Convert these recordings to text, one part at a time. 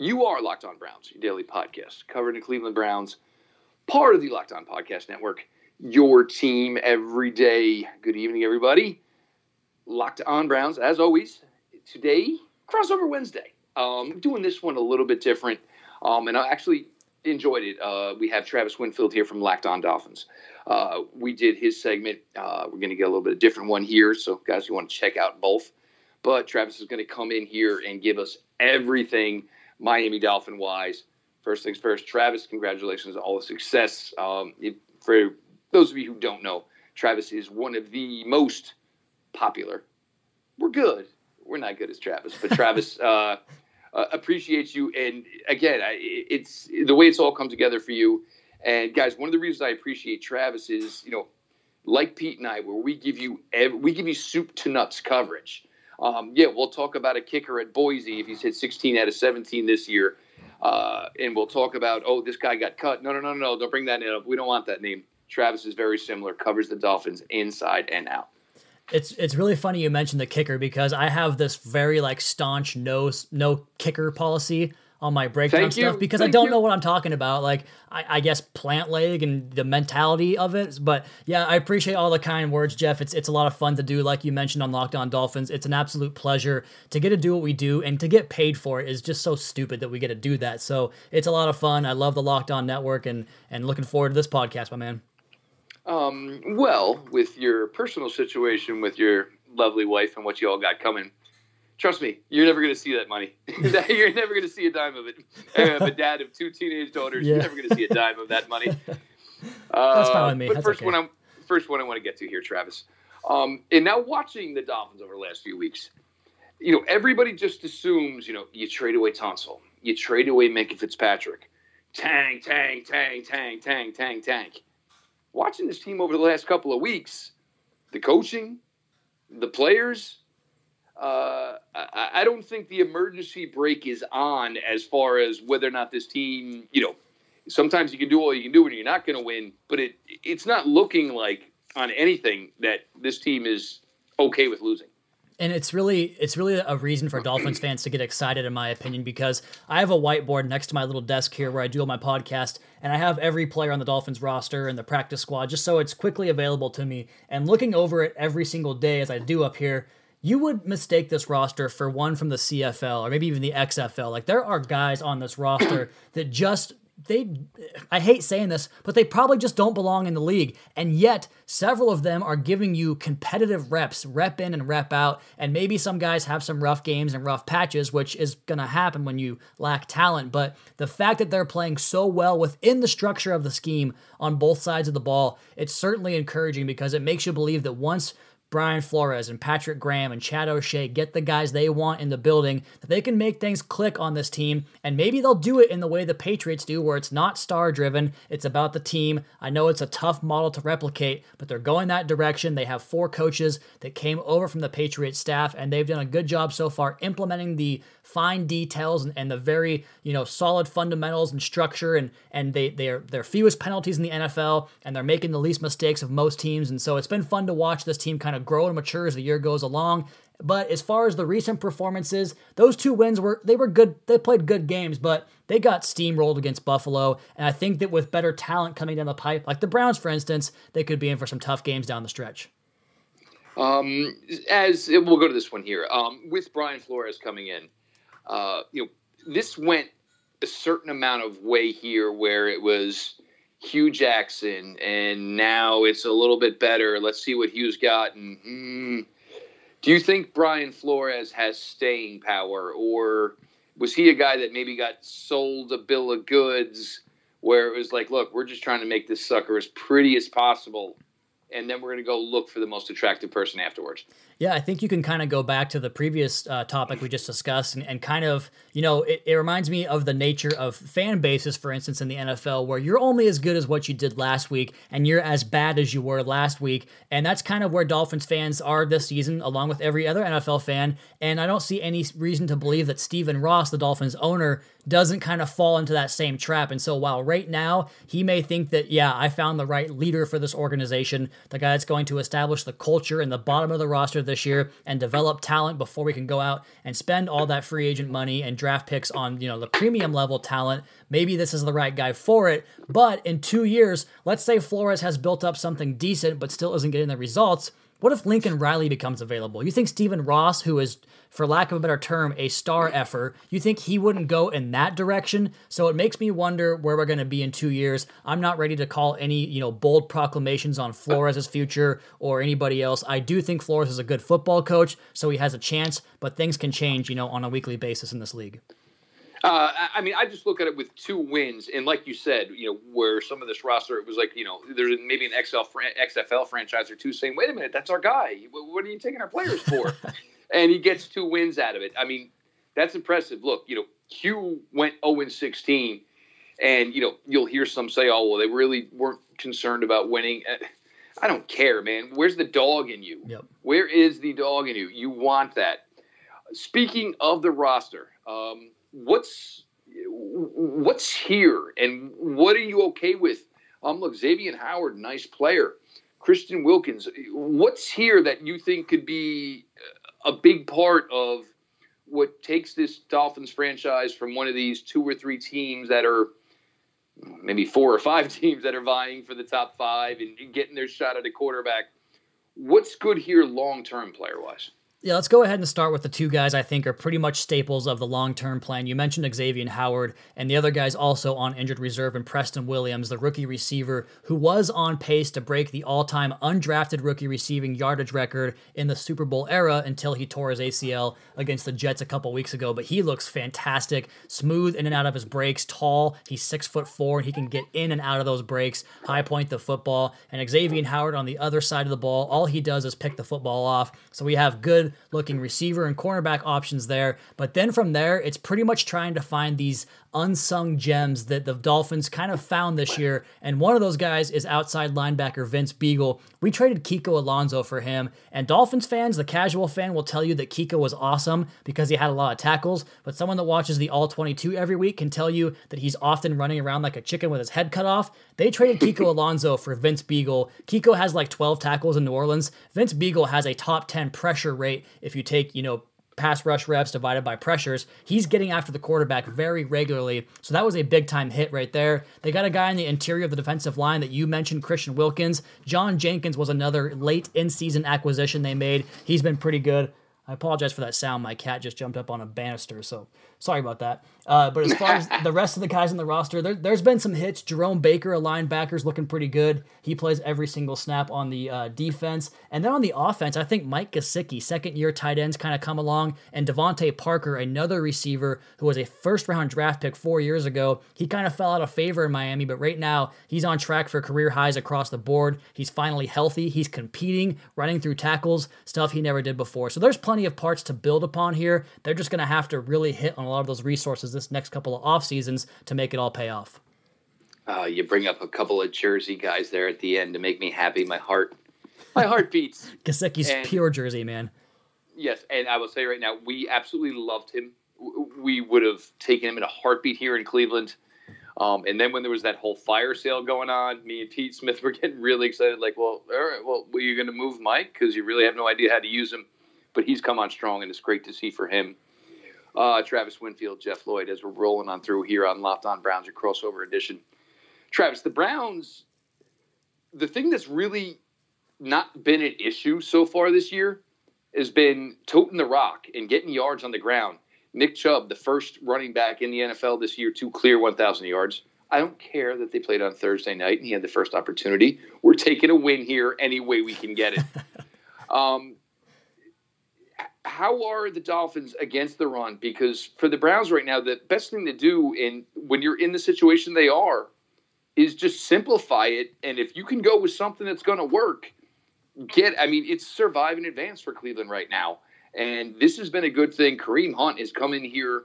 You are Locked On Browns, your daily podcast covering the Cleveland Browns, part of the Locked On Podcast Network, your team every day. Good evening, everybody. Locked On Browns, as always. Today, crossover Wednesday. Um, doing this one a little bit different, um, and I actually enjoyed it. Uh, we have Travis Winfield here from Locked On Dolphins. Uh, we did his segment. Uh, we're going to get a little bit of different one here, so guys, you want to check out both. But Travis is going to come in here and give us everything Miami Dolphin wise. First things first, Travis, congratulations on all the success. Um, if, for those of you who don't know, Travis is one of the most popular. We're good. We're not good as Travis, but Travis uh, uh, appreciates you. And again, I, it's the way it's all come together for you. And guys, one of the reasons I appreciate Travis is, you know, like Pete and I, where we give you every, we give you soup to nuts coverage. Um, yeah, we'll talk about a kicker at Boise if he's hit 16 out of 17 this year. Uh, and we'll talk about, oh, this guy got cut. No, no, no, no, don't bring that up. We don't want that name. Travis is very similar, covers the Dolphins inside and out. It's it's really funny you mentioned the kicker because I have this very like staunch no no kicker policy on my breakdown Thank stuff you. because I don't you. know what I'm talking about. Like I, I guess plant leg and the mentality of it. But yeah, I appreciate all the kind words, Jeff. It's it's a lot of fun to do, like you mentioned on Locked On Dolphins. It's an absolute pleasure to get to do what we do and to get paid for it is just so stupid that we get to do that. So it's a lot of fun. I love the Locked On Network and and looking forward to this podcast, my man. Um, well, with your personal situation with your lovely wife and what you all got coming, trust me, you're never going to see that money. you're never going to see a dime of it. I have a dad of two teenage daughters. Yeah. You're never going to see a dime of that money. That's fine Uh, with me. But That's first okay. one, I'm first one I want to get to here, Travis. Um, and now watching the Dolphins over the last few weeks, you know, everybody just assumes, you know, you trade away Tunsil, you trade away Minkah Fitzpatrick, tang, tang, tang, tang, tang, tang, tang. Watching this team over the last couple of weeks, the coaching, the players, uh, I, I don't think the emergency brake is on as far as whether or not this team, you know, sometimes you can do all you can do when you're not going to win, but it it's not looking like on anything that this team is okay with losing. and it's really it's really a reason for Dolphins fans to get excited, in my opinion, because I have a whiteboard next to my little desk here where I do all my podcast, and I have every player on the Dolphins roster and the practice squad just so it's quickly available to me. And looking over it every single day as I do up here, you would mistake this roster for one from the CFL or maybe even the XFL. Like there are guys on this roster that just they I hate saying this, but they probably just don't belong in the league. And yet, several of them are giving you competitive reps, rep in and rep out. And maybe some guys have some rough games and rough patches, which is going to happen when you lack talent. But the fact that they're playing so well within the structure of the scheme on both sides of the ball, it's certainly encouraging because it makes you believe that once Brian Flores and Patrick Graham and Chad O'Shea get the guys they want in the building, that they can make things click on this team. And maybe they'll do it in the way the Patriots do, where it's not star driven, it's about the team. I know it's a tough model to replicate, but they're going that direction. They have four coaches that came over from the Patriots staff, and they've done a good job so far implementing the fine details and, and the very you know solid fundamentals and structure and and they they're they're fewest penalties in the NFL and they're making the least mistakes of most teams and so it's been fun to watch this team kind of grow and mature as the year goes along. But as far as the recent performances those two wins were they were good they played good games but they got steamrolled against Buffalo. And I think that with better talent coming down the pipe like the Browns for instance they could be in for some tough games down the stretch. Um, as we'll go to this one here. Um, with Brian Flores coming in, uh, you know, this went a certain amount of way here where it was Hue Jackson, and now it's a little bit better. Let's see what Hue's got. And mm, do you think Brian Flores has staying power, or was he a guy that maybe got sold a bill of goods where it was like, look, we're just trying to make this sucker as pretty as possible, and then we're going to go look for the most attractive person afterwards? Yeah, I think you can kind of go back to the previous uh, topic we just discussed and, and kind of, you know, it, it reminds me of the nature of fan bases, for instance, in the NFL, where you're only as good as what you did last week and you're as bad as you were last week. And that's kind of where Dolphins fans are this season, along with every other NFL fan. And I don't see any reason to believe that Stephen Ross, the Dolphins owner, doesn't kind of fall into that same trap. And so while right now he may think that, yeah, I found the right leader for this organization, the guy that's going to establish the culture and the bottom of the roster this year and develop talent before we can go out and spend all that free agent money and draft picks on, you know, the premium level talent. Maybe this is the right guy for it. But in two years, let's say Flores has built up something decent but still isn't getting the results. What if Lincoln Riley becomes available? You think Stephen Ross, who is, for lack of a better term, a star effer, you think he wouldn't go in that direction? So it makes me wonder where we're going to be in two years. I'm not ready to call any, you know, bold proclamations on Flores' future or anybody else. I do think Flores is a good football coach, so he has a chance, but things can change, you know, on a weekly basis in this league. Uh, I mean, I just look at it with two wins, and like you said, you know, where some of this roster, it was like, you know, there's maybe an XL, XFL franchise or two saying, "Wait a minute, that's our guy. What are you taking our players for?" and he gets two wins out of it. I mean, that's impressive. Look, you know, Q went 0 and 16, and you know, you'll hear some say, "Oh, well, they really weren't concerned about winning." Uh, I don't care, man. Where's the dog in you? Yep. Where is the dog in you? You want that. Speaking of the roster, um, what's what's here and what are you okay with? Um, look, Xavier Howard, nice player. Christian Wilkins, what's here that you think could be a big part of what takes this Dolphins franchise from one of these two or three teams that are maybe four or five teams that are vying for the top five and getting their shot at a quarterback? What's good here long term, player wise? Yeah, let's go ahead and start with the two guys I think are pretty much staples of the long term plan. You mentioned Xavier Howard, and the other guys also on injured reserve, and Preston Williams, the rookie receiver, who was on pace to break the all time undrafted rookie receiving yardage record in the Super Bowl era until he tore his ACL against the Jets a couple weeks ago. But he looks fantastic, smooth in and out of his breaks, tall. He's six foot four, and he can get in and out of those breaks, high point the football. And Xavier Howard on the other side of the ball, all he does is pick the football off. So we have good looking receiver and cornerback options there. But then from there, it's pretty much trying to find these unsung gems that the Dolphins kind of found this year. And one of those guys is outside linebacker Vince Biegel. We traded Kiko Alonso for him. And Dolphins fans, the casual fan, will tell you that Kiko was awesome because he had a lot of tackles. But someone that watches the All 22 every week can tell you that he's often running around like a chicken with his head cut off. They traded Kiko Alonso for Vince Biegel. Kiko has like 12 tackles in New Orleans. Vince Biegel has a top 10 pressure rate if you take, you know, pass rush reps divided by pressures. He's getting after the quarterback very regularly. So that was a big time hit right there. They got a guy in the interior of the defensive line that you mentioned, Christian Wilkins. John Jenkins was another late in season acquisition they made. He's been pretty good. I apologize for that sound. My cat just jumped up on a banister, so sorry about that. Uh, but as far as the rest of the guys in the roster, there, has been some hits. Jerome Baker, a linebacker, is looking pretty good. He plays every single snap on the uh, defense. And then on the offense, I think Mike Gesicki, second year tight ends, kind of come along. And DeVante Parker, another receiver who was a first round draft pick four years ago, he kind of fell out of favor in Miami, but right now he's on track for career highs across the board. He's finally healthy. He's competing, running through tackles, stuff he never did before. So there's plenty of parts to build upon here. They're just going to have to really hit on a lot of those resources this next couple of off seasons to make it all pay off. Uh, you bring up a couple of Jersey guys there at the end to make me happy. My heart, my heart beats. Gesicki's pure Jersey, man. Yes, and I will say right now, we absolutely loved him. We would have taken him in a heartbeat here in Cleveland. Um, and then when there was that whole fire sale going on, me and Pete Smith were getting really excited. Like, well, all right, well, well you're going to move Mike because you really have no idea how to use him. But he's come on strong, and it's great to see for him. Uh, Travis Winfield, Jeff Lloyd, as we're rolling on through here on Locked On Browns, your crossover edition. Travis, the Browns, the thing that's really not been an issue so far this year has been toting the rock and getting yards on the ground. Nick Chubb, the first running back in the NFL this year to clear 1,000 yards. I don't care that they played on Thursday night and he had the first opportunity. We're taking a win here any way we can get it. um, how are the Dolphins against the run? Because for the Browns right now, the best thing to do in when you're in the situation they are is just simplify it. And if you can go with something that's going to work, get. I mean, it's survive in advance for Cleveland right now, and this has been a good thing. Kareem Hunt has come in here,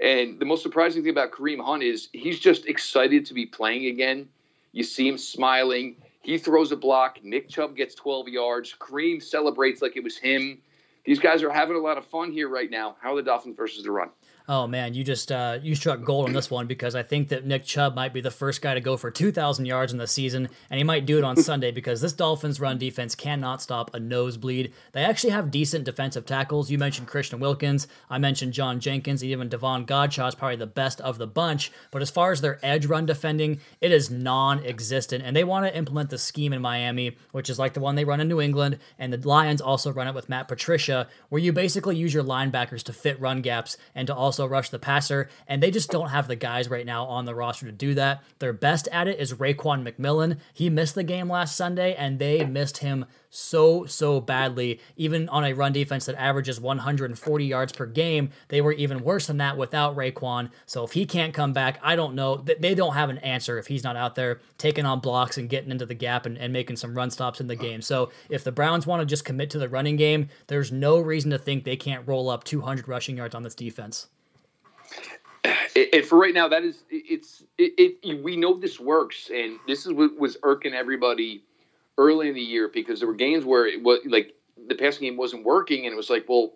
and the most surprising thing about Kareem Hunt is he's just excited to be playing again. You see him smiling. He throws a block. Nick Chubb gets 12 yards. Kareem celebrates like it was him these guys are having a lot of fun here right now. How are the Dolphins versus the run? Oh man, you just uh, you struck gold on this one because I think that Nick Chubb might be the first guy to go for 2,000 yards in the season, and he might do it on Sunday because this Dolphins run defense cannot stop a nosebleed. They actually have decent defensive tackles. You mentioned Christian Wilkins, I mentioned John Jenkins, even Davon Godchaux is probably the best of the bunch. But as far as their edge run defending, it is non-existent, and they want to implement the scheme in Miami, which is like the one they run in New England, and the Lions also run it with Matt Patricia, where you basically use your linebackers to fit run gaps and to also also rush the passer, and they just don't have the guys right now on the roster to do that. Their best at it is Raekwon McMillan. He missed the game last Sunday, and they missed him so, so badly. Even on a run defense that averages 140 yards per game, they were even worse than that without Raekwon. So if he can't come back, I don't know. They don't have an answer if he's not out there taking on blocks and getting into the gap and, and making some run stops in the game. So if the Browns want to just commit to the running game, there's no reason to think they can't roll up 200 rushing yards on this defense and for right now, that is it's it, it, We know this works, and this is what was irking everybody early in the year because there were games where it was like the passing game wasn't working, and it was like, well,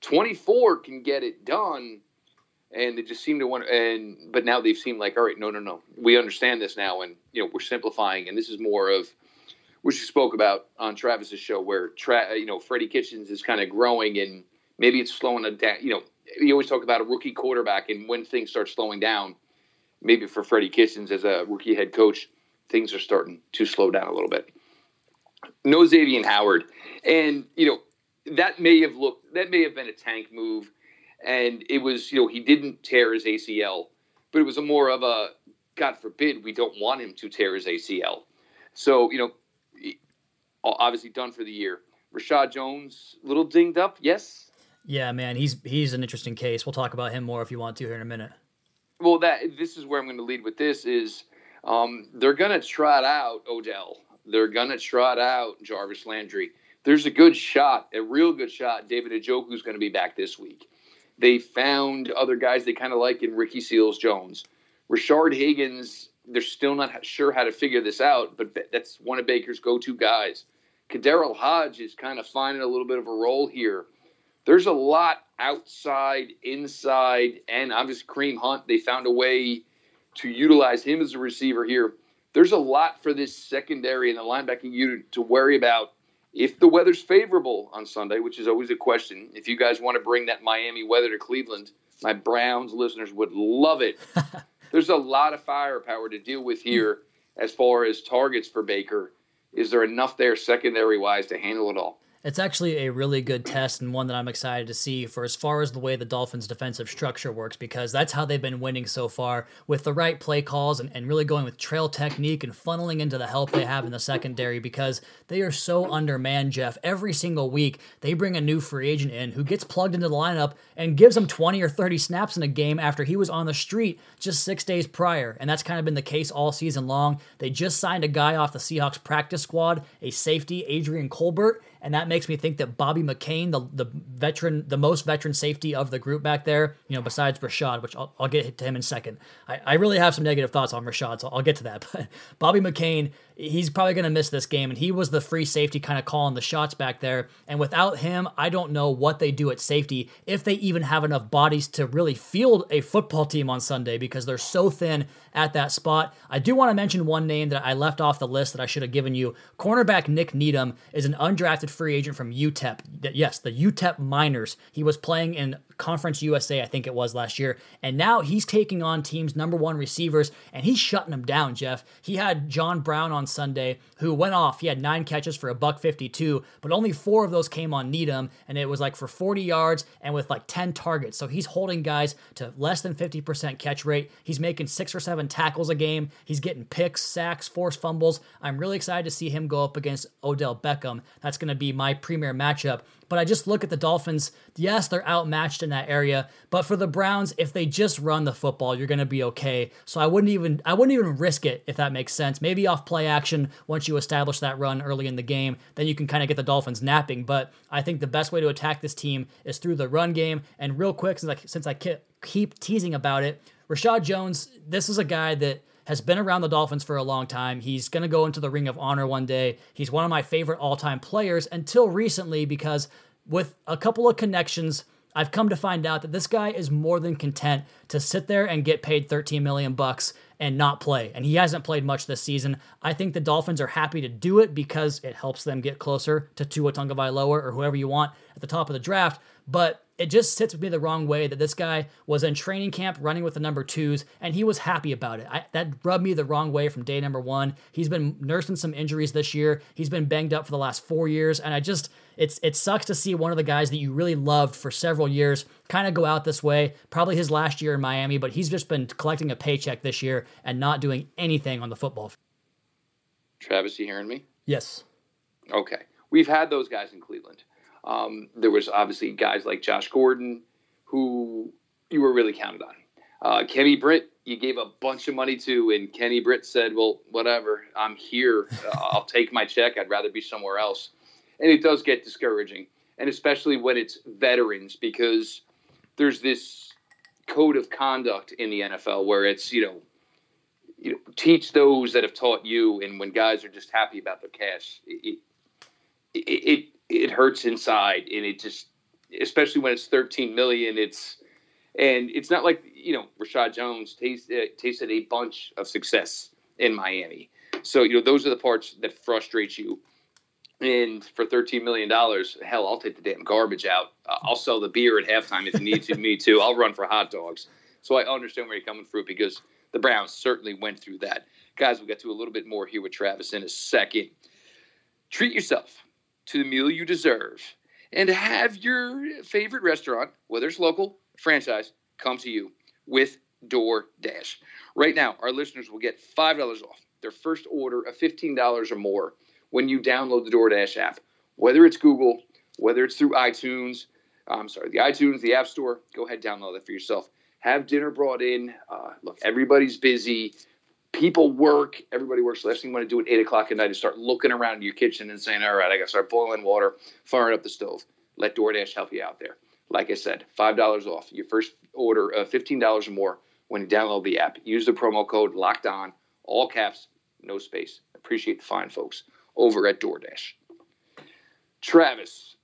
twenty four can get it done, and they just seemed to want. And but now they've seemed like, all right, no, no, no, we understand this now, and you know we're simplifying, and this is more of which you spoke about on Travis's show, where Tra- you know Freddie Kitchens is kind of growing, and maybe it's slowing it down. You know, you always talk about a rookie quarterback and when things start slowing down, maybe for Freddie Kitchens as a rookie head coach, things are starting to slow down a little bit. No Xavier Howard. And, you know, that may have looked, that may have been a tank move. And it was, you know, he didn't tear his ACL, but it was a more of a, God forbid, we don't want him to tear his ACL. So, you know, obviously done for the year. Reshad Jones, little dinged up, yes. Yeah, man, he's he's an interesting case. We'll talk about him more if you want to here in a minute. Well, that this is where I'm going to lead with this is um, they're going to trot out Odell. They're going to trot out Jarvis Landry. There's a good shot, a real good shot. David Njoku's going to be back this week. They found other guys they kind of like in Ricky Seals Jones. Rashard Higgins, they're still not sure how to figure this out, but that's one of Baker's go to guys. KhaDarel Hodge is kind of finding a little bit of a role here there's a lot outside, inside, and obviously Kareem Hunt. They found a way to utilize him as a receiver here. There's a lot for this secondary and the linebacking unit to worry about if the weather's favorable on Sunday, which is always a question. If you guys want to bring that Miami weather to Cleveland, my Browns listeners would love it. There's a lot of firepower to deal with here as far as targets for Baker. Is there enough there secondary wise to handle it all? It's actually a really good test and one that I'm excited to see for as far as the way the Dolphins' defensive structure works because that's how they've been winning so far with the right play calls and, and really going with trail technique and funneling into the help they have in the secondary because they are so undermanned, Jeff. Every single week, they bring a new free agent in who gets plugged into the lineup and gives them 20 or 30 snaps in a game after he was on the street just six days prior. And that's kind of been the case all season long. They just signed a guy off the Seahawks practice squad, a safety, Adrian Colbert and that makes me think that Bobby McCain, the the veteran, the most veteran safety of the group back there, you know, besides Reshad, which I'll, I'll get to him in a second. I, I really have some negative thoughts on Reshad, so I'll get to that. But Bobby McCain, he's probably going to miss this game, and he was the free safety kind of calling the shots back there. And without him, I don't know what they do at safety if they even have enough bodies to really field a football team on Sunday because they're so thin at that spot. I do want to mention one name that I left off the list that I should have given you. Cornerback Nik Needham is an undrafted free agent from UTEP. Yes, the UTEP Miners. He was playing in Conference USA, I think it was last year. And now he's taking on teams' number one receivers and he's shutting them down, Jeff. He had John Brown on Sunday, who went off. He had nine catches for a buck 52, but only four of those came on Needham. And it was like for 40 yards and with like 10 targets. So he's holding guys to less than 50% catch rate. He's making six or seven tackles a game. He's getting picks, sacks, forced fumbles. I'm really excited to see him go up against Odell Beckham. That's going to be my premier matchup. But I just look at the Dolphins. Yes, they're outmatched in that area, but for the Browns, if they just run the football, you're going to be okay. So I wouldn't even I wouldn't even risk it if that makes sense. Maybe off play action once you establish that run early in the game, then you can kind of get the Dolphins napping. But I think the best way to attack this team is through the run game. And real quick, since I, since I keep teasing about it, Reshad Jones, this is a guy that has been around the Dolphins for a long time. He's going to go into the Ring of Honor one day. He's one of my favorite all time players until recently because with a couple of connections, I've come to find out that this guy is more than content to sit there and get paid 13 million bucks and not play. And he hasn't played much this season. I think the Dolphins are happy to do it because it helps them get closer to Tua Tagovailoa or whoever you want at the top of the draft. But it just sits with me the wrong way that this guy was in training camp running with the number twos and he was happy about it. I, that rubbed me the wrong way from day number one. He's been nursing some injuries this year. He's been banged up for the last four years, and I just it's it sucks to see one of the guys that you really loved for several years kind of go out this way. Probably his last year in Miami, but he's just been collecting a paycheck this year and not doing anything on the football. field. Travis, you hearing me? Yes. Okay. We've had those guys in Cleveland. Um, there was obviously guys like Josh Gordon, who you were really counted on. Uh, Kenny Britt, you gave a bunch of money to, and Kenny Britt said, "Well, whatever, I'm here. Uh, I'll take my check. I'd rather be somewhere else." And it does get discouraging, and especially when it's veterans, because there's this code of conduct in the NFL where it's you know, you know, teach those that have taught you, and when guys are just happy about their cash, it, it, it it hurts inside and it just especially when it's 13 million it's and it's not like you know Reshad Jones uh, tasted a bunch of success in Miami. So you know those are the parts that frustrate you and for 13 million dollars hell I'll take the damn garbage out. Uh, I'll sell the beer at halftime if you need to. Me too. I'll run for hot dogs. So I understand where you're coming from because the Browns certainly went through that. Guys we'll get to a little bit more here with Travis in a second. Treat yourself to the meal you deserve and have your favorite restaurant, whether it's local, franchise, come to you with DoorDash. Right now, our listeners will get $5 off their first order of $15 or more when you download the DoorDash app. Whether it's Google, whether it's through iTunes, I'm sorry, the iTunes, the App Store, go ahead, download it for yourself. Have dinner brought in. Uh, look, everybody's busy people work, everybody works. Last thing you want to do at eight o'clock at night is start looking around your kitchen and saying, all right, I got to start boiling water, firing up the stove. Let DoorDash help you out there. Like I said, $5 off your first order of $15 or more when you download the app. Use the promo code locked on, all caps, no space. Appreciate the fine folks over at DoorDash. Travis,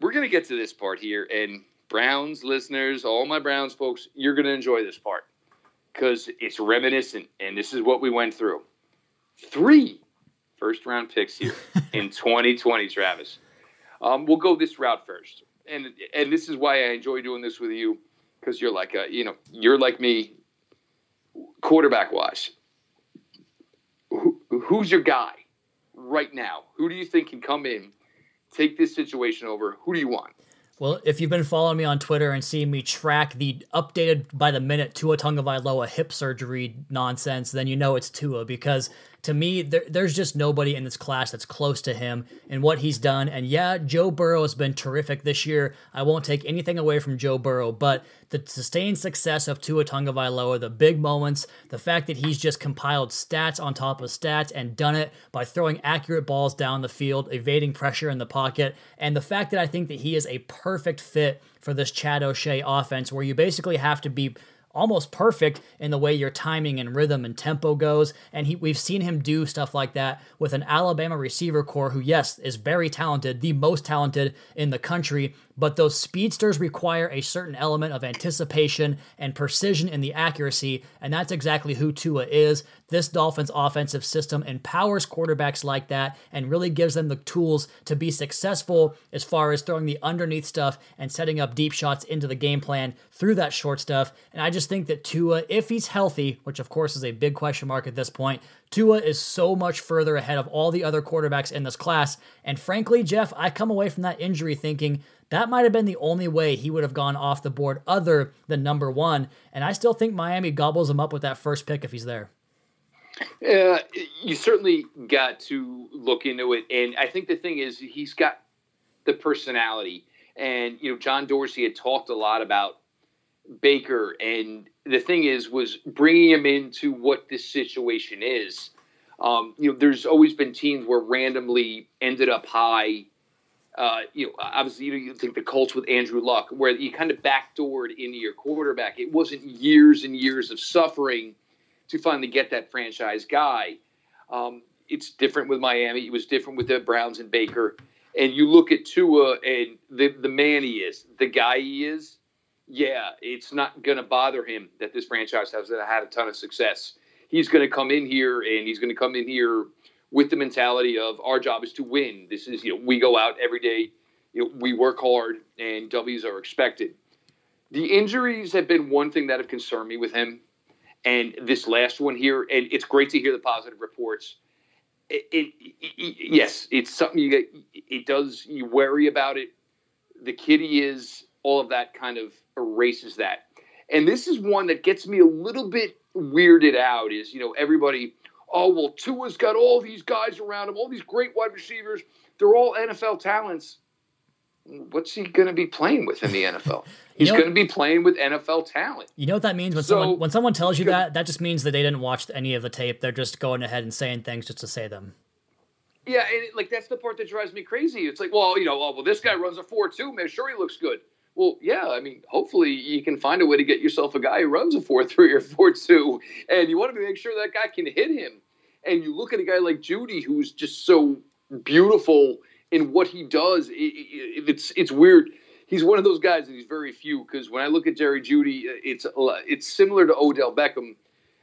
we're going to get to this part here. And Browns listeners, all my Browns folks, you're going to enjoy this part because it's reminiscent, and this is what we went through. Three first round picks here in 2020, Travis. Um, we'll go this route first, and and this is why I enjoy doing this with you because you're like a you know you're like me, quarterback wise. Who, who's your guy right now? Who do you think can come in, take this situation over? Who do you want? Well, if you've been following me on Twitter and seeing me track the updated by the minute Tua Tagovailoa hip surgery nonsense, then you know it's Tua because to me, there, there's just nobody in this class that's close to him and what he's done. And yeah, Joe Burrow has been terrific this year. I won't take anything away from Joe Burrow, but the sustained success of Tua Tagovailoa, the big moments, the fact that he's just compiled stats on top of stats and done it by throwing accurate balls down the field, evading pressure in the pocket, and the fact that I think that he is a perfect fit for this Chad O'Shea offense, where you basically have to be almost perfect in the way your timing and rhythm and tempo goes. And he, we've seen him do stuff like that with an Alabama receiver corps who, yes, is very talented, the most talented in the country, but those speedsters require a certain element of anticipation and precision in the accuracy, and that's exactly who Tua is. This Dolphins offensive system empowers quarterbacks like that and really gives them the tools to be successful as far as throwing the underneath stuff and setting up deep shots into the game plan through that short stuff. And I just think that Tua, if he's healthy, which of course is a big question mark at this point, Tua is so much further ahead of all the other quarterbacks in this class. And frankly, Jeff, I come away from that injury thinking that might have been the only way he would have gone off the board other than number one. And I still think Miami gobbles him up with that first pick if he's there. Uh, you certainly got to look into it. And I think the thing is, he's got the personality. And, you know, John Dorsey had talked a lot about Baker. And the thing is, was bringing him into what this situation is. Um, you know, there's always been teams where randomly ended up high uh, you know, obviously you, know, you think the Colts with Andrew Luck, where you kind of backdoored into your quarterback. It wasn't years and years of suffering to finally get that franchise guy. Um, it's different with Miami. It was different with the Browns and Baker. and you look at Tua and the the man he is, the guy he is, yeah, it's not going to bother him that this franchise hasn't had a ton of success. He's going to come in here and he's going to come in here with the mentality of our job is to win. This is you know we go out every day, you know, we work hard and W's are expected. The injuries have been one thing that have concerned me with him, and this last one here, and it's great to hear the positive reports it, it, it, yes, it's something you get. It does you worry about it. The kitty is all of that kind of erases that. And this is one that gets me a little bit weirded out. Is you know everybody, oh well, Tua's got all these guys around him, all these great wide receivers. They're all NFL talents what's he going to be playing with in the NFL? He's you know, going to be playing with NFL talent. You know what that means when so, someone when someone tells you that that just means that they didn't watch any of the tape. They're just going ahead and saying things just to say them. Yeah, and it, like that's the part that drives me crazy. It's like, well, you know, oh, well, this guy runs a four-two. Man, sure he looks good. Well, yeah, I mean, hopefully you can find a way to get yourself a guy who runs a four-three or four-two, and you want to make sure that guy can hit him. And you look at a guy like Jeudy, who's just so beautiful in what he does. It, it, it's it's weird. He's one of those guys, and he's very few. Because when I look at Jerry Jeudy, uh, it's uh, it's similar to Odell Beckham.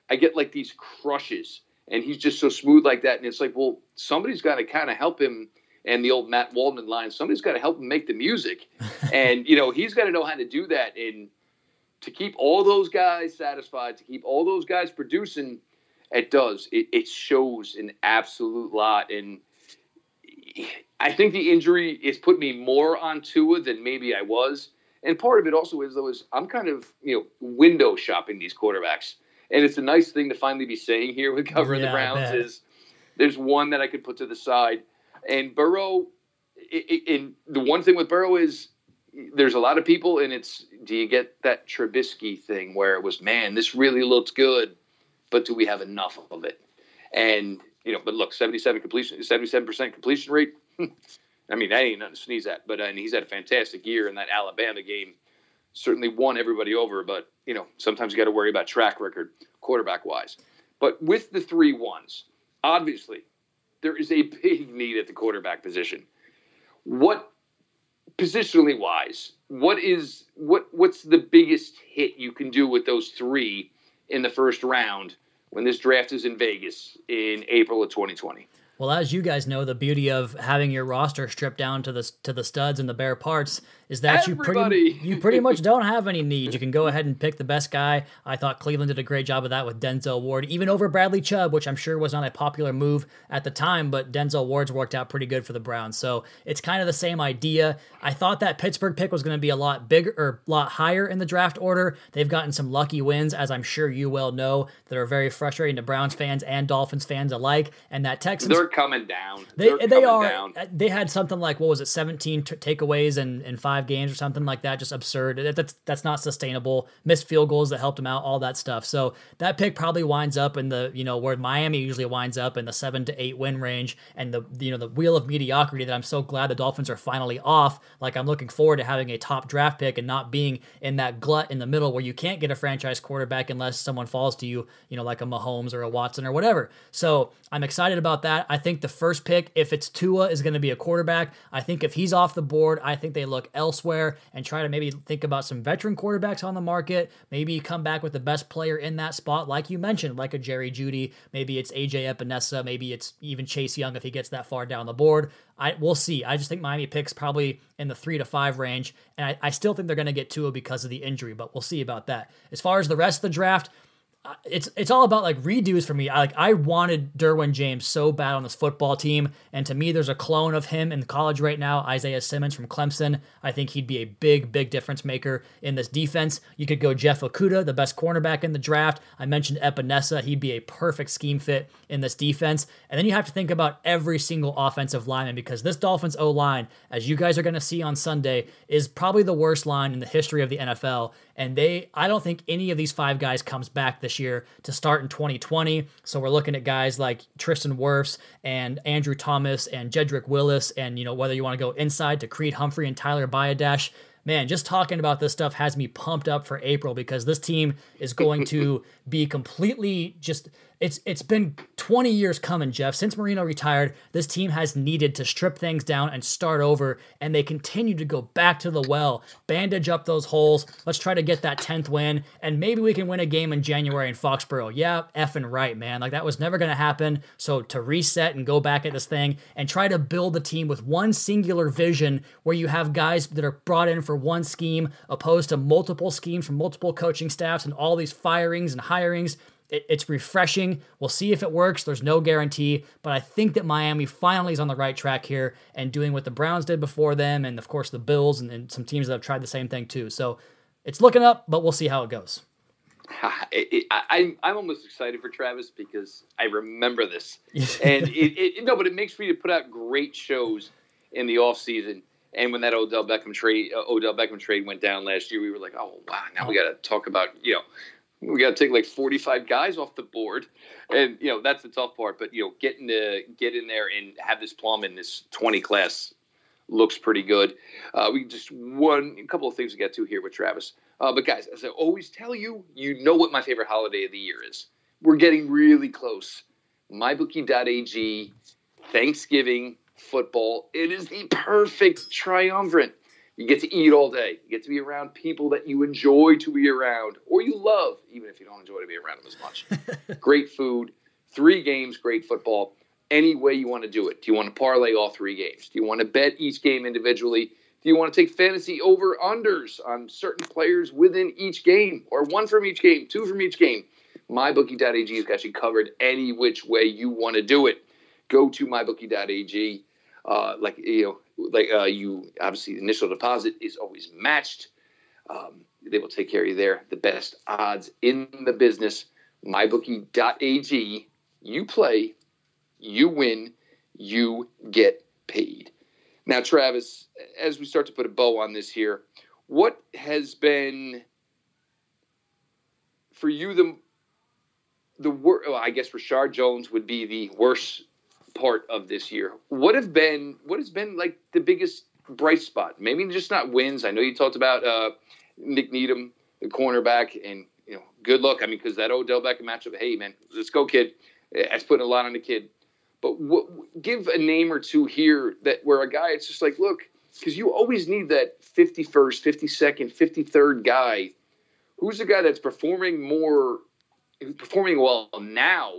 I get like these crushes, and he's just so smooth like that. And it's like, well, somebody's got to kind of help him. And the old Matt Waldman line, somebody's got to help him make the music, and you know he's got to know how to do that. And to keep all those guys satisfied, to keep all those guys producing, it does. It, it shows an absolute lot. And I think the injury is put me more on Tua than maybe I was. And part of it also is though is I'm kind of you know window shopping these quarterbacks, and it's a nice thing to finally be saying here with covering yeah, the Browns is there's one that I could put to the side, and Burrow. And the one thing with Burrow is there's a lot of people, and it's do you get that Trubisky thing where it was man this really looks good, but do we have enough of it? And you know, but look, 77 completion, 77% completion rate. I mean, that ain't nothing to sneeze at. But uh, and he's had a fantastic year in that Alabama game. Certainly won everybody over, but you know, sometimes you got to worry about track record, quarterback wise. But with the three ones, obviously, there is a big need at the quarterback position. What positionally wise, what is what what's the biggest hit you can do with those three in the first round when this draft is in Vegas in April of 2020. Well, as you guys know, the beauty of having your roster stripped down to the to the studs and the bare parts is that Everybody. you pretty you pretty much don't have any need. You can go ahead and pick the best guy. I thought Cleveland did a great job of that with Denzel Ward, even over Bradley Chubb, which I'm sure was not a popular move at the time, but Denzel Ward's worked out pretty good for the Browns. So it's kind of the same idea. I thought that Pittsburgh pick was going to be a lot bigger or a lot higher in the draft order. They've gotten some lucky wins, as I'm sure you well know, that are very frustrating to Browns fans and Dolphins fans alike. And that Texans they're coming down. They they're they are. Down. Uh, they had something like what was it, 17 t- takeaways and and five games or something like that. Just absurd. That's that's not sustainable. Missed field goals that helped him out, all that stuff. So that pick probably winds up in the you know where Miami usually winds up in the seven to eight win range, and the you know the wheel of mediocrity that I'm so glad the Dolphins are finally off. Like I'm looking forward to having a top draft pick and not being in that glut in the middle where you can't get a franchise quarterback unless someone falls to you, you know, like a Mahomes or a Watson or whatever. So I'm excited about that. I think the first pick, if it's Tua, is going to be a quarterback. I think if he's off the board, I think they look elsewhere and try to maybe think about some veteran quarterbacks on the market. Maybe come back with the best player in that spot, like you mentioned, like a Jerry Jeudy. Maybe it's AJ Epenesa. Maybe it's even Chase Young if he gets that far down the board. I we'll see. I just think Miami picks probably in the three to five range, and I, I still think they're going to get Tua because of the injury, but we'll see about that. As far as the rest of the draft, it's it's all about like redos for me. I like I wanted Derwin James so bad on this football team, and to me, there's a clone of him in college right now, Isaiah Simmons from Clemson. I think he'd be a big, big difference maker in this defense. You could go Jeff Okudah, the best cornerback in the draft. I mentioned Epenesa; he'd be a perfect scheme fit in this defense. And then you have to think about every single offensive lineman because this Dolphins O line, as you guys are going to see on Sunday, is probably the worst line in the history of the NFL. And they, I don't think any of these five guys comes back this year to start in 2020. So we're looking at guys like Tristan Wirfs and Andrew Thomas and Jedrick Wills, and you know whether you want to go inside to Creed Humphrey and Tyler Biadasz man, just talking about this stuff has me pumped up for April because this team is going to be completely just it's it's been 20 years coming, Jeff. Since Marino retired, this team has needed to strip things down and start over, and they continue to go back to the well, bandage up those holes. Let's try to get that 10th win, and maybe we can win a game in January in Foxborough. Yeah, effing right, man. Like that was never to happen. So to reset and go back at this thing and try to build a team with one singular vision where you have guys that are brought in for one scheme opposed to multiple schemes from multiple coaching staffs and all these firings and hirings it, it's refreshing. We'll see if it works. There's no guarantee, but I think that Miami finally is on the right track here and doing what the Browns did before them, and of course the Bills and, and some teams that have tried the same thing too. So it's looking up, but we'll see how it goes. I, I, I'm almost excited for Travis because I remember this, and it, it, no, but it makes me to put out great shows in the off season. And when that Odell Beckham trade, uh, Odell Beckham trade went down last year, we were like, oh wow, now we got to talk about you know we got to take like 45 guys off the board. And you know that's the tough part but you know getting to get in there and have this plum in this 20 class looks pretty good. Uh, we just one a couple of things to get to here with travis. Uh, but guys as i always tell you you know what my favorite holiday of the year is. We're getting really close. Mybookie.ag thanksgiving football. It is the perfect triumvirate you get to eat all day. You get to be around people that you enjoy to be around or you love, even if you don't enjoy to be around them as much. great food, three games, great football. Any way you want to do it. Do you want to parlay all three games? Do you want to bet each game individually? Do you want to take fantasy over unders on certain players within each game or one from each game, two from each game? MyBookie.ag has got you covered any which way you want to do it. Go to MyBookie.ag. Uh, like you know, like uh, you obviously the initial deposit is always matched. Um, they will take care of you there. The best odds in the business. MyBookie.ag. You play, you win, you get paid. Now, Travis, as we start to put a bow on this here, what has been for you the the worst? Well, I guess Rashard Jones would be the worst part of this year. What have been what has been like the biggest bright spot? Maybe just not wins. I know you talked about uh, Nik Needham, the cornerback, and you know, good luck. I mean, because that Odell Beckham matchup. Hey, man, let's go, kid. That's putting a lot on the kid. But give a name or two here that where a guy, it's just like, look, because you always need that 51st, 52nd, 53rd guy. Who's the guy that's performing more, performing well now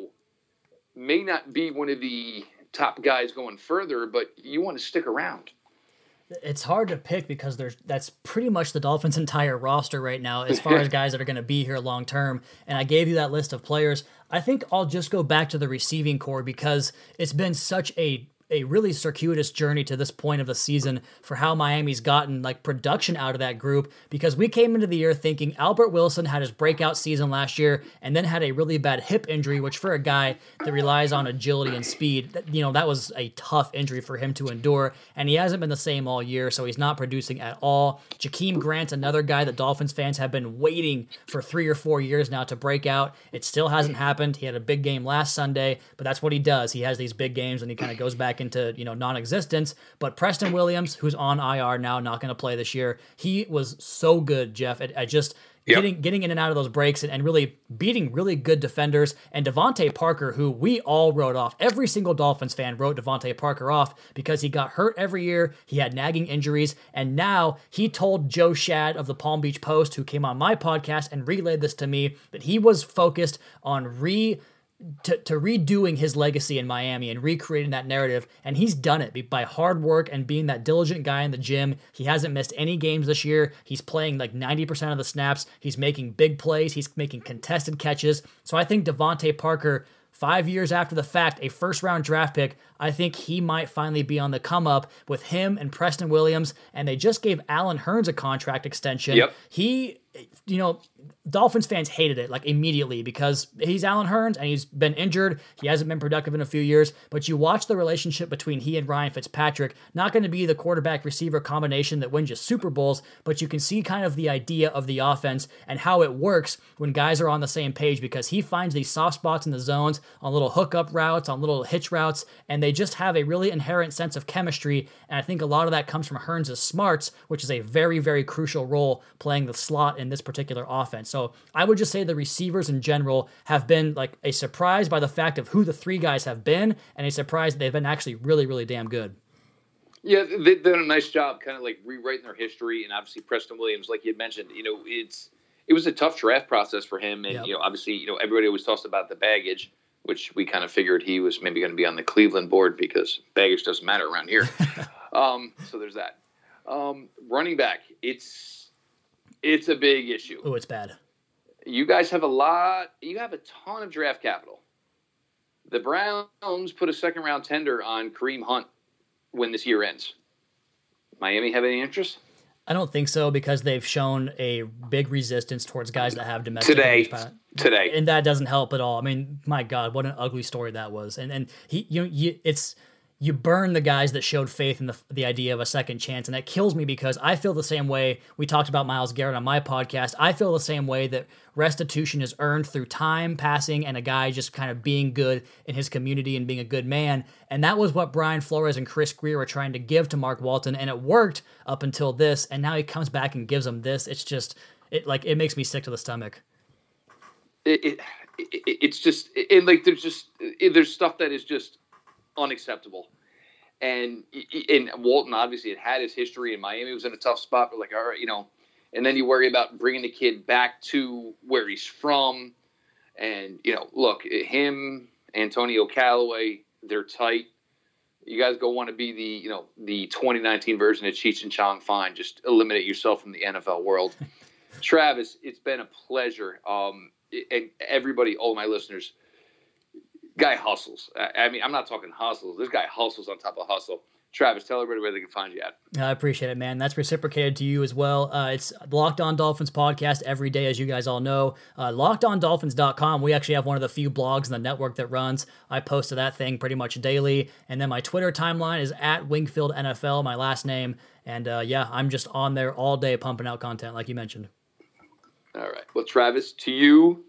may not be one of the top guys going further, but you want to stick around. It's hard to pick because there's that's pretty much the Dolphins' entire roster right now as far as guys that are going to be here long term. And I gave you that list of players. I think I'll just go back to the receiving corps because it's been such a a really circuitous journey to this point of the season for how Miami's gotten like production out of that group because we came into the year thinking Albert Wilson had his breakout season last year and then had a really bad hip injury, which for a guy that relies on agility and speed, you know, that was a tough injury for him to endure. And he hasn't been the same all year, so he's not producing at all. Jakeem Grant, another guy that Dolphins fans have been waiting for three or four years now to break out. It still hasn't happened. He had a big game last Sunday, but that's what he does. He has these big games and he kind of goes back into you know non-existence. But Preston Williams, who's on IR now, not going to play this year, he was so good, Jeff. I just Yep. Getting getting in and out of those breaks and, and really beating really good defenders. And DeVante Parker, who we all wrote off, every single Dolphins fan wrote DeVante Parker off because he got hurt every year. He had nagging injuries. And now he told Joe Schad of the Palm Beach Post, who came on my podcast and relayed this to me, that he was focused on re to, to redoing his legacy in Miami and recreating that narrative. And he's done it by hard work and being that diligent guy in the gym. He hasn't missed any games this year. He's playing like 90% of the snaps. He's making big plays. He's making contested catches. So I think DeVante Parker, five years after the fact, a first round draft pick, I think he might finally be on the come up with him and Preston Williams. And they just gave Allen Hurns a contract extension. Yep. He you know, Dolphins fans hated it like immediately because he's Allen Hurns and he's been injured. He hasn't been productive in a few years. But you watch the relationship between he and Ryan Fitzpatrick, not going to be the quarterback receiver combination that wins you Super Bowls, but you can see kind of the idea of the offense and how it works when guys are on the same page because he finds these soft spots in the zones on little hookup routes, on little hitch routes, and they they just have a really inherent sense of chemistry. And I think a lot of that comes from Hurns' smarts, which is a very, very crucial role playing the slot in this particular offense. So I would just say the receivers in general have been like a surprise by the fact of who the three guys have been, and a surprise that they've been actually really, really damn good. Yeah, they've done a nice job, kind of like rewriting their history, and obviously Preston Williams, like you had mentioned, you know, it's it was a tough draft process for him, and yep. you know, obviously, you know, everybody always talks about the baggage, which we kind of figured he was maybe going to be on the Cleveland board because baggage doesn't matter around here. um, so there's that. Um, running back, it's it's a big issue. Oh, it's bad. You guys have a lot. You have a ton of draft capital. The Browns put a second round tender on Kareem Hunt when this year ends. Miami have any interest? I don't think so because they've shown a big resistance towards guys that have domestic today. Today, and that doesn't help at all. I mean, my God, what an ugly story that was. And and he, you know, you, it's you burn the guys that showed faith in the, the idea of a second chance. And that kills me because I feel the same way. We talked about Myles Garrett on my podcast. I feel the same way that restitution is earned through time passing and a guy just kind of being good in his community and being a good man. And that was what Brian Flores and Chris Grier were trying to give to Mark Walton. And it worked up until this. And now he comes back and gives him this. It's just, it like, it makes me sick to the stomach. It, it, it it's just, it, like, there's just, there's stuff that is just, unacceptable. And in Walton obviously had had his history, and Miami was in a tough spot. But like, all right, you know, and then you worry about bringing the kid back to where he's from, and you know, look, him, Antonio Callaway, they're tight. You guys go want to be the you know the 2019 version of Cheech and Chong. Fine, just eliminate yourself from the NFL world. Travis, it's been a pleasure. Um, and everybody, all my listeners, guy hustles. I, mean, I'm not talking hustles. This guy hustles on top of hustle. Travis, tell everybody where they can find you at. I appreciate it, man. That's reciprocated to you as well. Uh, it's Locked On Dolphins podcast every day, as you guys all know. Uh, LockedOnDolphins.com. We actually have one of the few blogs in the network that runs. I post to that thing pretty much daily. And then my Twitter timeline is at Wingfield NFL, my last name. And uh, yeah, I'm just on there all day pumping out content, like you mentioned. All right. Well, Travis, to you,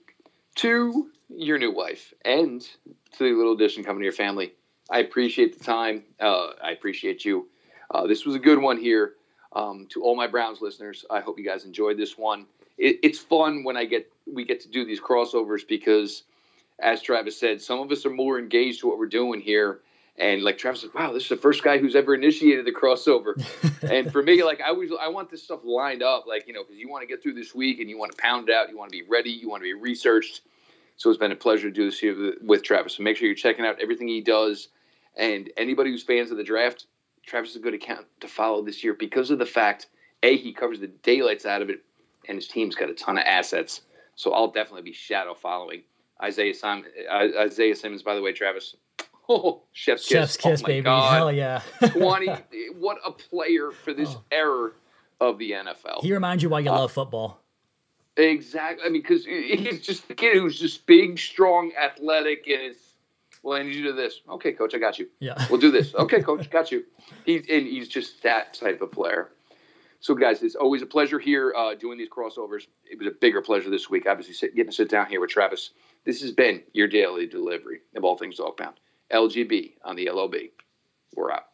to your new wife, and to the little addition coming to your family. I appreciate the time. Uh, I appreciate you. Uh, this was a good one here. Um, to all my Browns listeners, I hope you guys enjoyed this one. It, it's fun when I get we get to do these crossovers because, as Travis said, some of us are more engaged to what we're doing here. And like Travis said, wow, this is the first guy who's ever initiated the crossover. and for me, like I always, I want this stuff lined up, like you know, because you want to get through this week and you want to pound it out, you want to be ready, you want to be researched. So it's been a pleasure to do this here with Travis. So make sure you're checking out everything he does. And anybody who's fans of the draft, Travis is a good account to follow this year because of the fact, A, he covers the daylights out of it, and his team's got a ton of assets. So I'll definitely be shadow following. Isaiah Simon, uh, Isaiah Simmons, by the way, Travis. Oh, chef's kiss. Chef's kiss, oh baby. God. Hell yeah. 20. What a player for this oh. era of the NFL. He reminds you why you uh, love football. Exactly. I mean, because he's just the kid who's just big, strong, athletic, and it's well, I need you to do this. Okay, coach, I got you. Yeah, we'll do this. Okay, coach, got you. He's and he's just that type of player. So, guys, it's always a pleasure here uh, doing these crossovers. It was a bigger pleasure this week, obviously, sit, getting to sit down here with Travis. This has been your daily delivery of all things Dawg Pound. LGB on the LOB. We're out.